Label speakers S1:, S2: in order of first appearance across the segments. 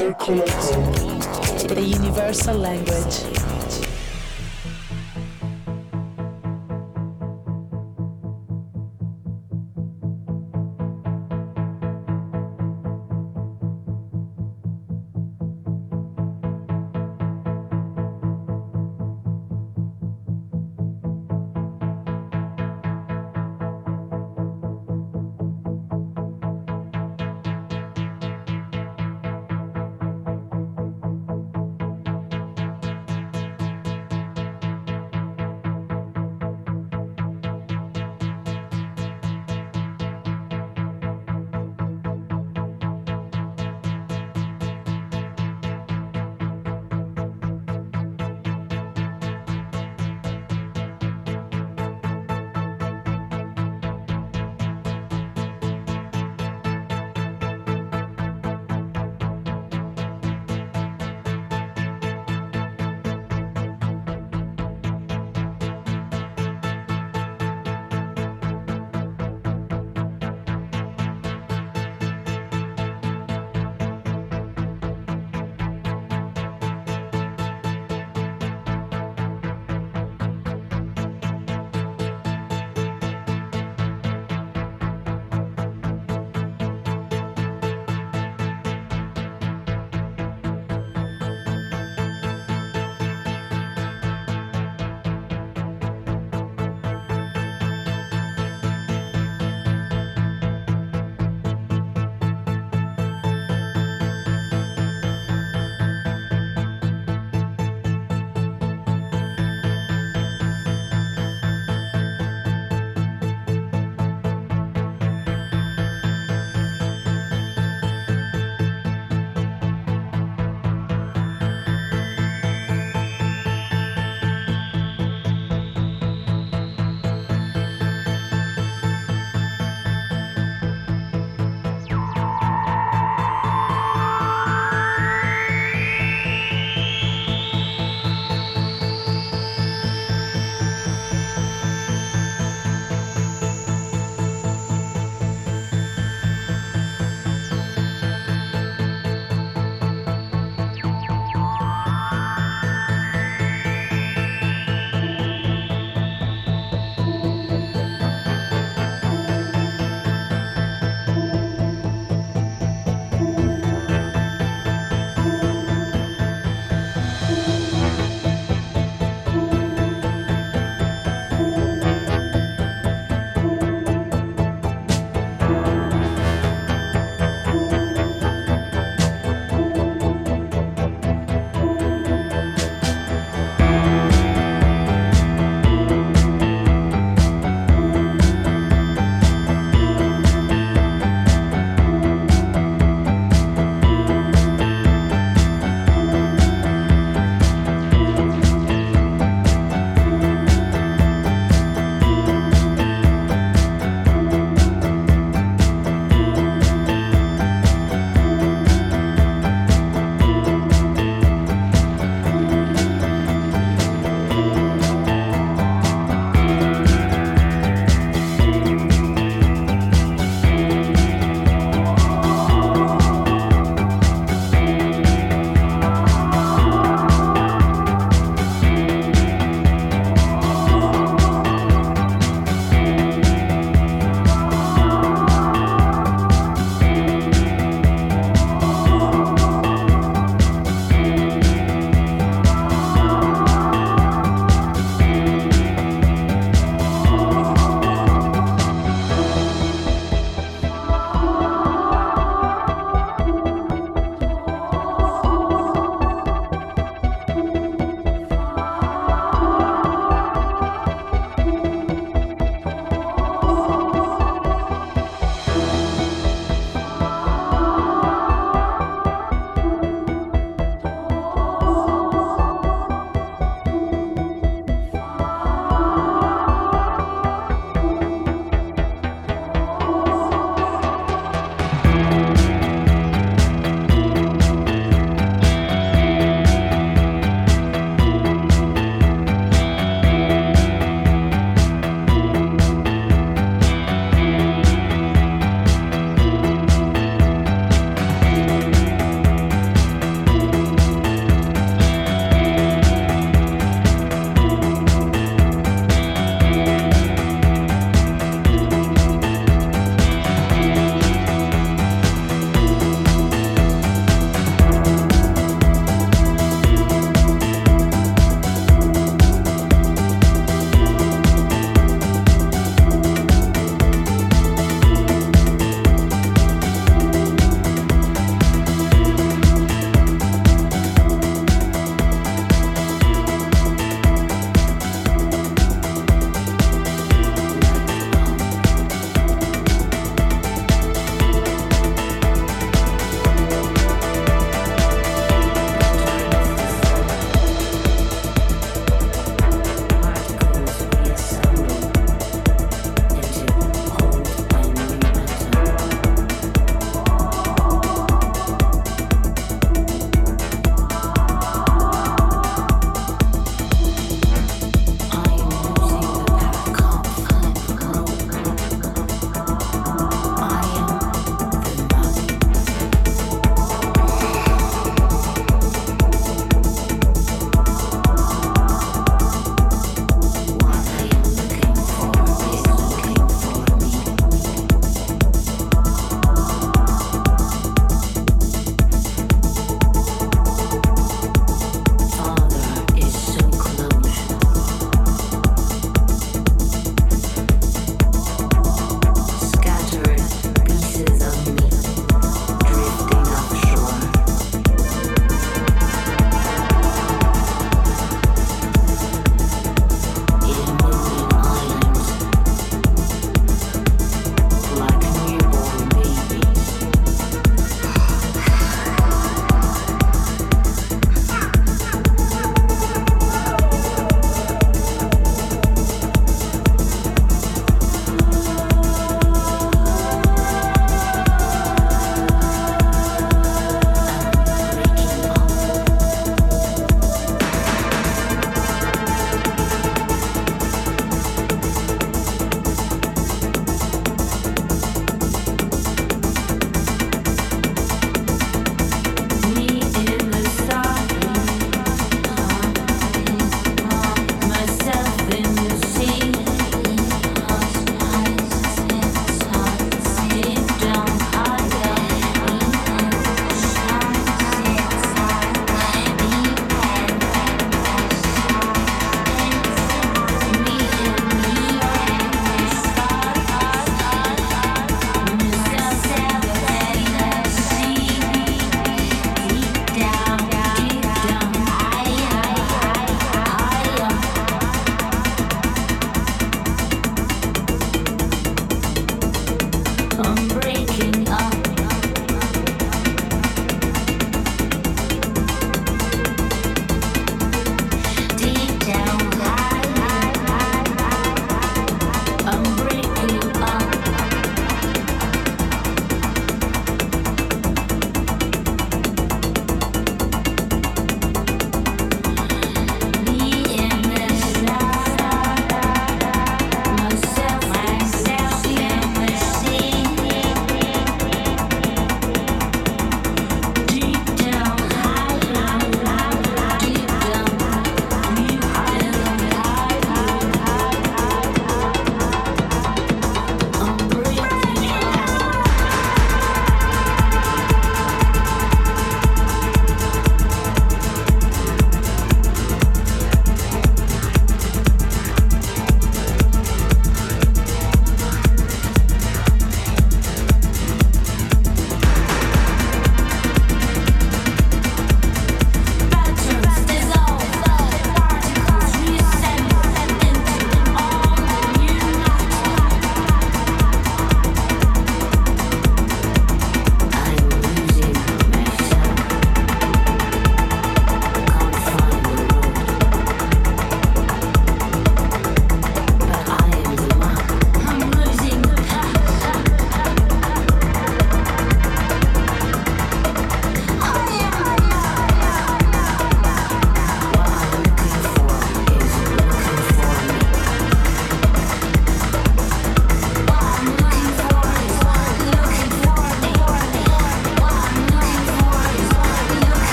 S1: Circo Loco.
S2: The universal language.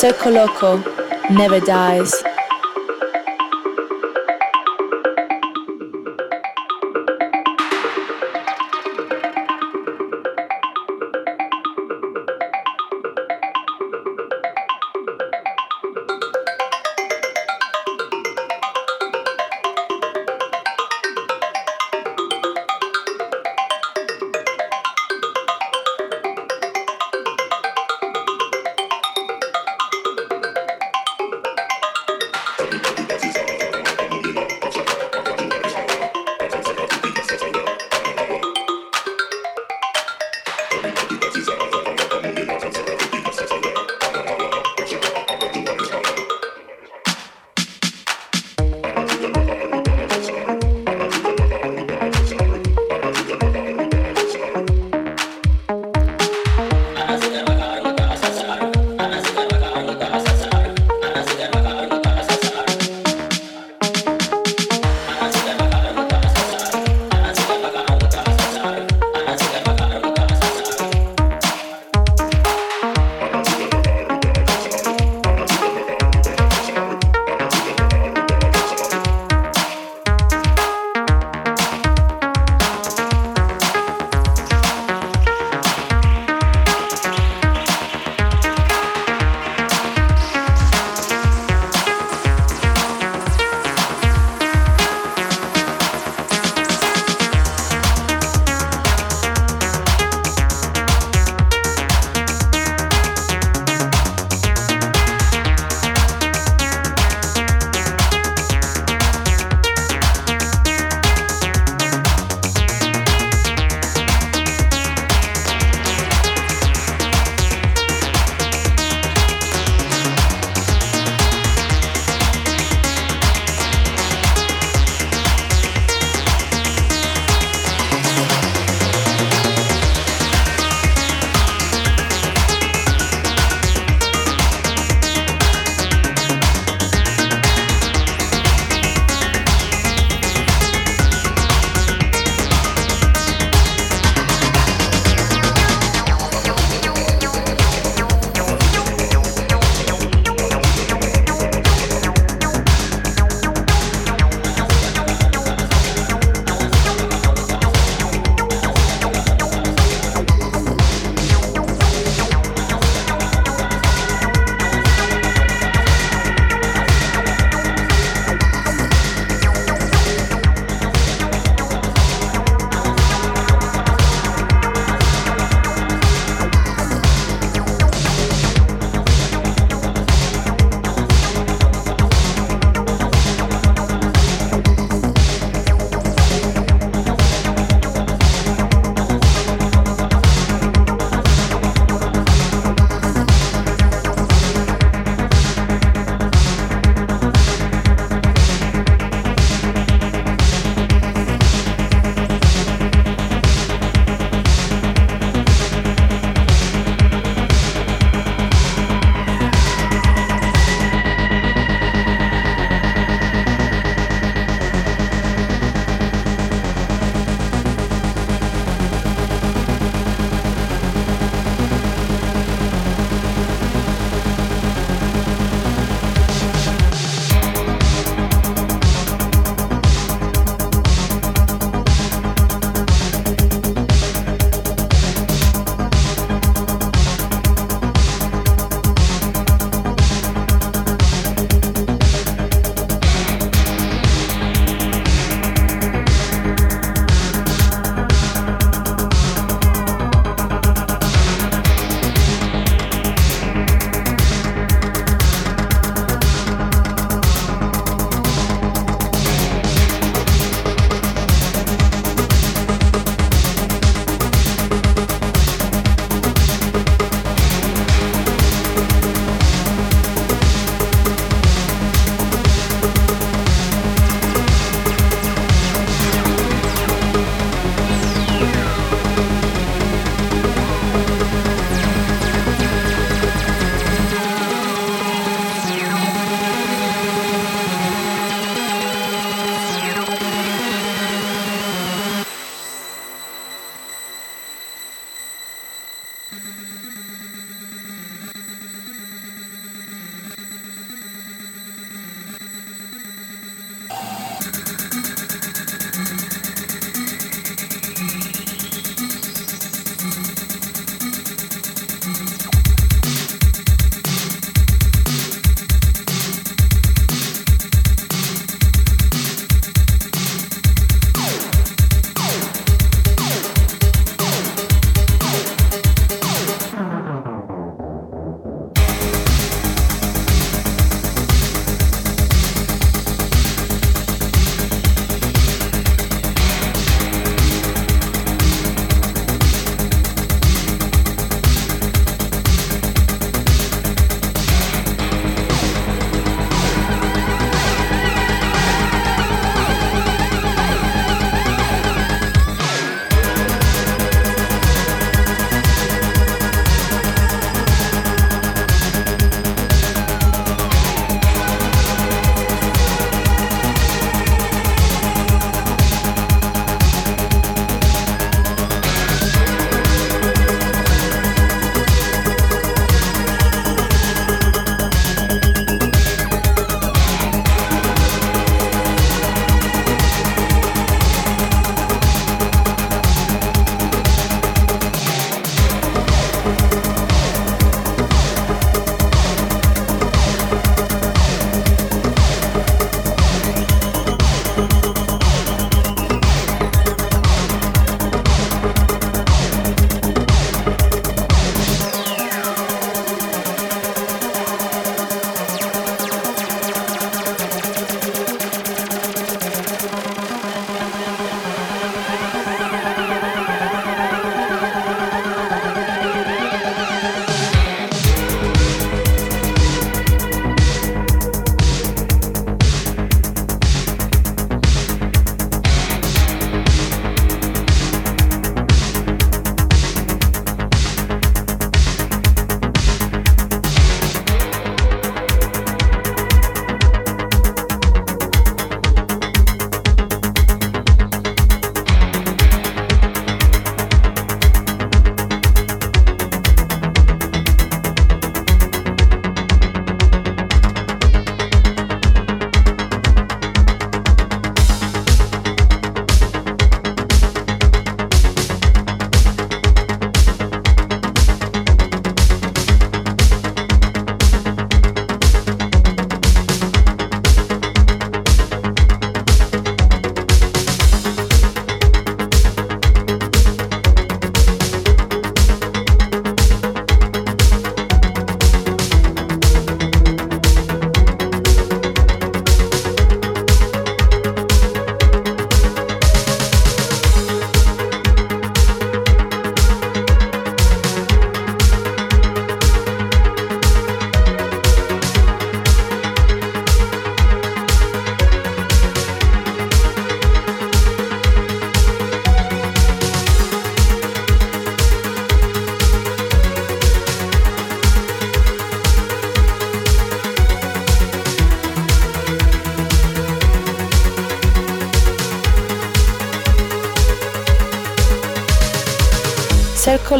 S2: Circo Loco never dies.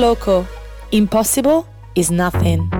S2: Loco. Impossible is nothing.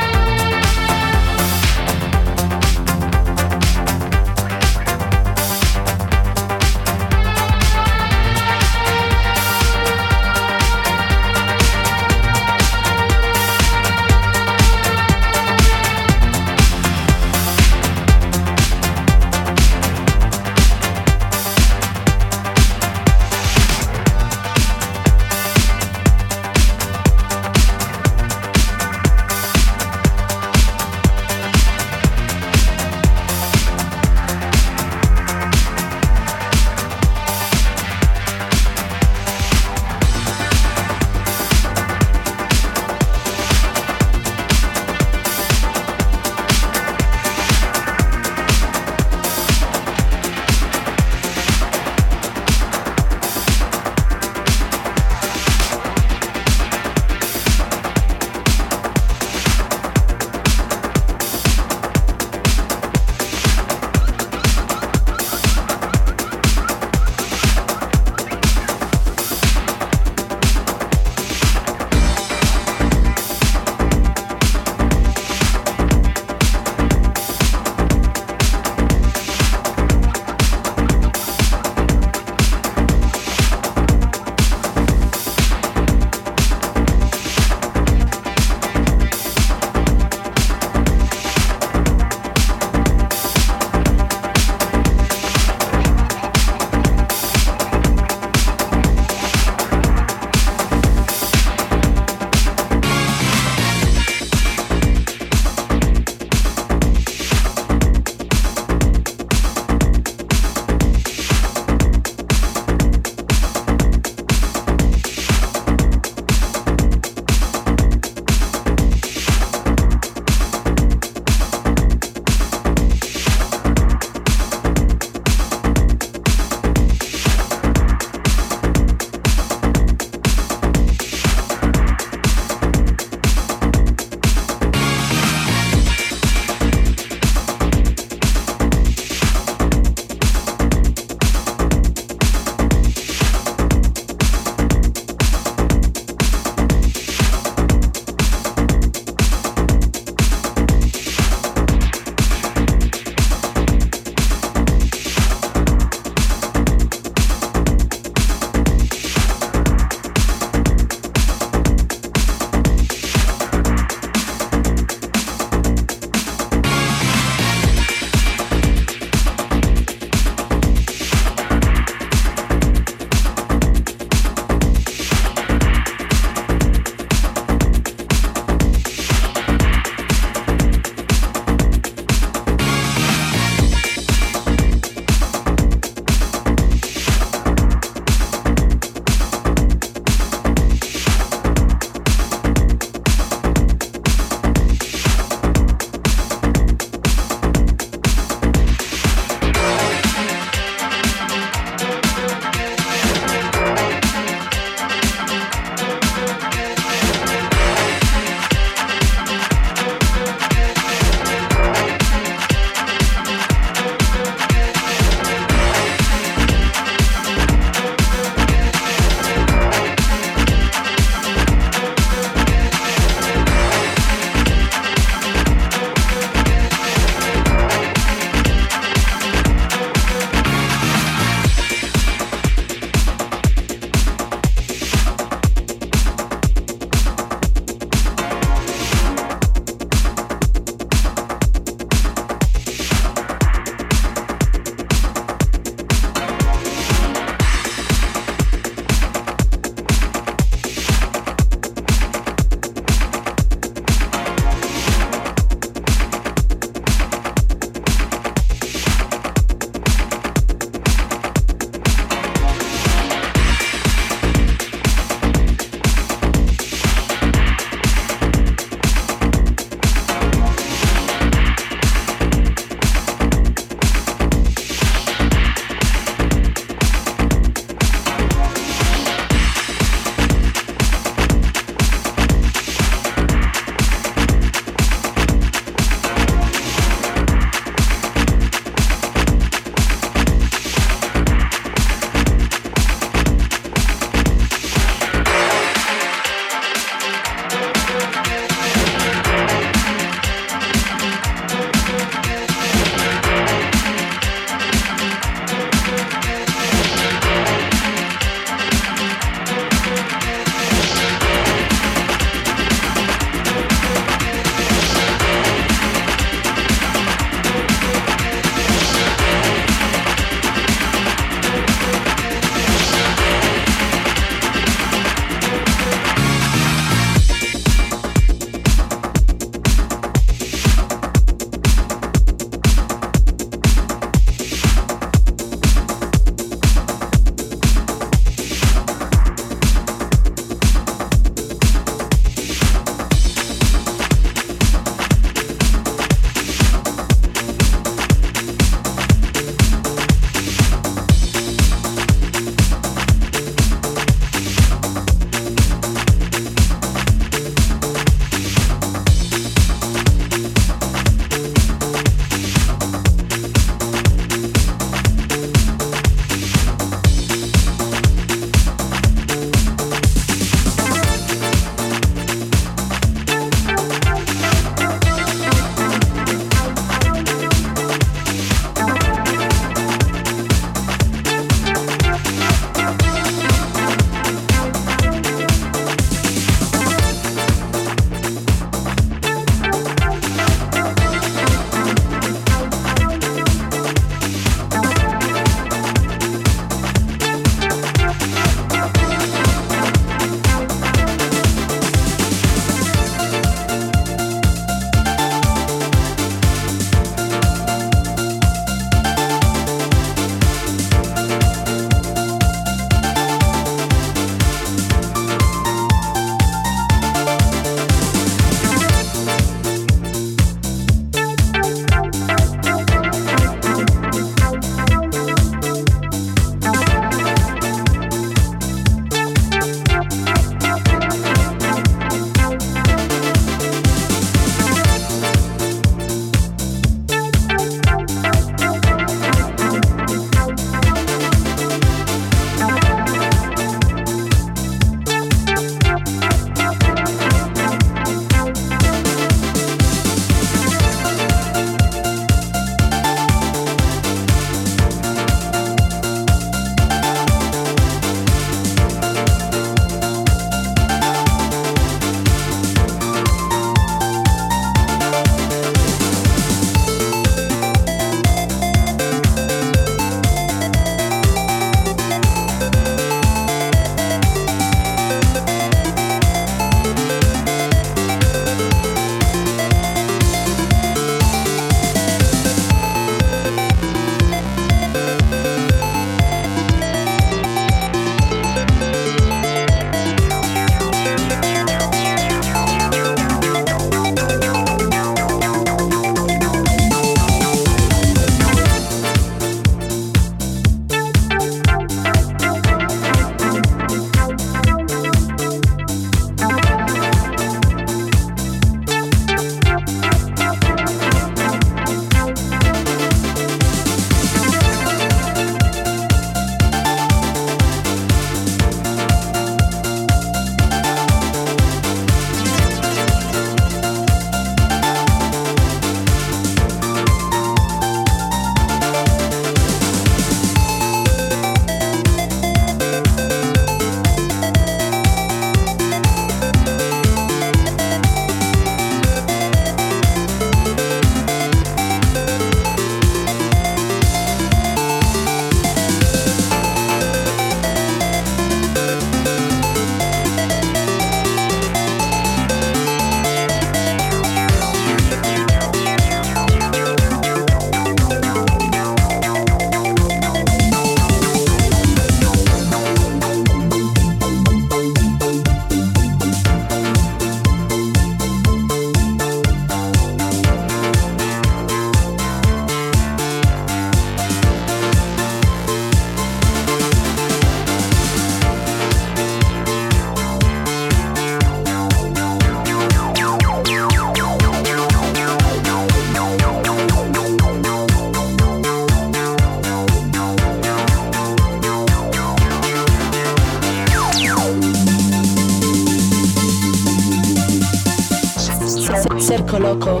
S2: Circo Loco,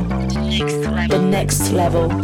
S2: the next level.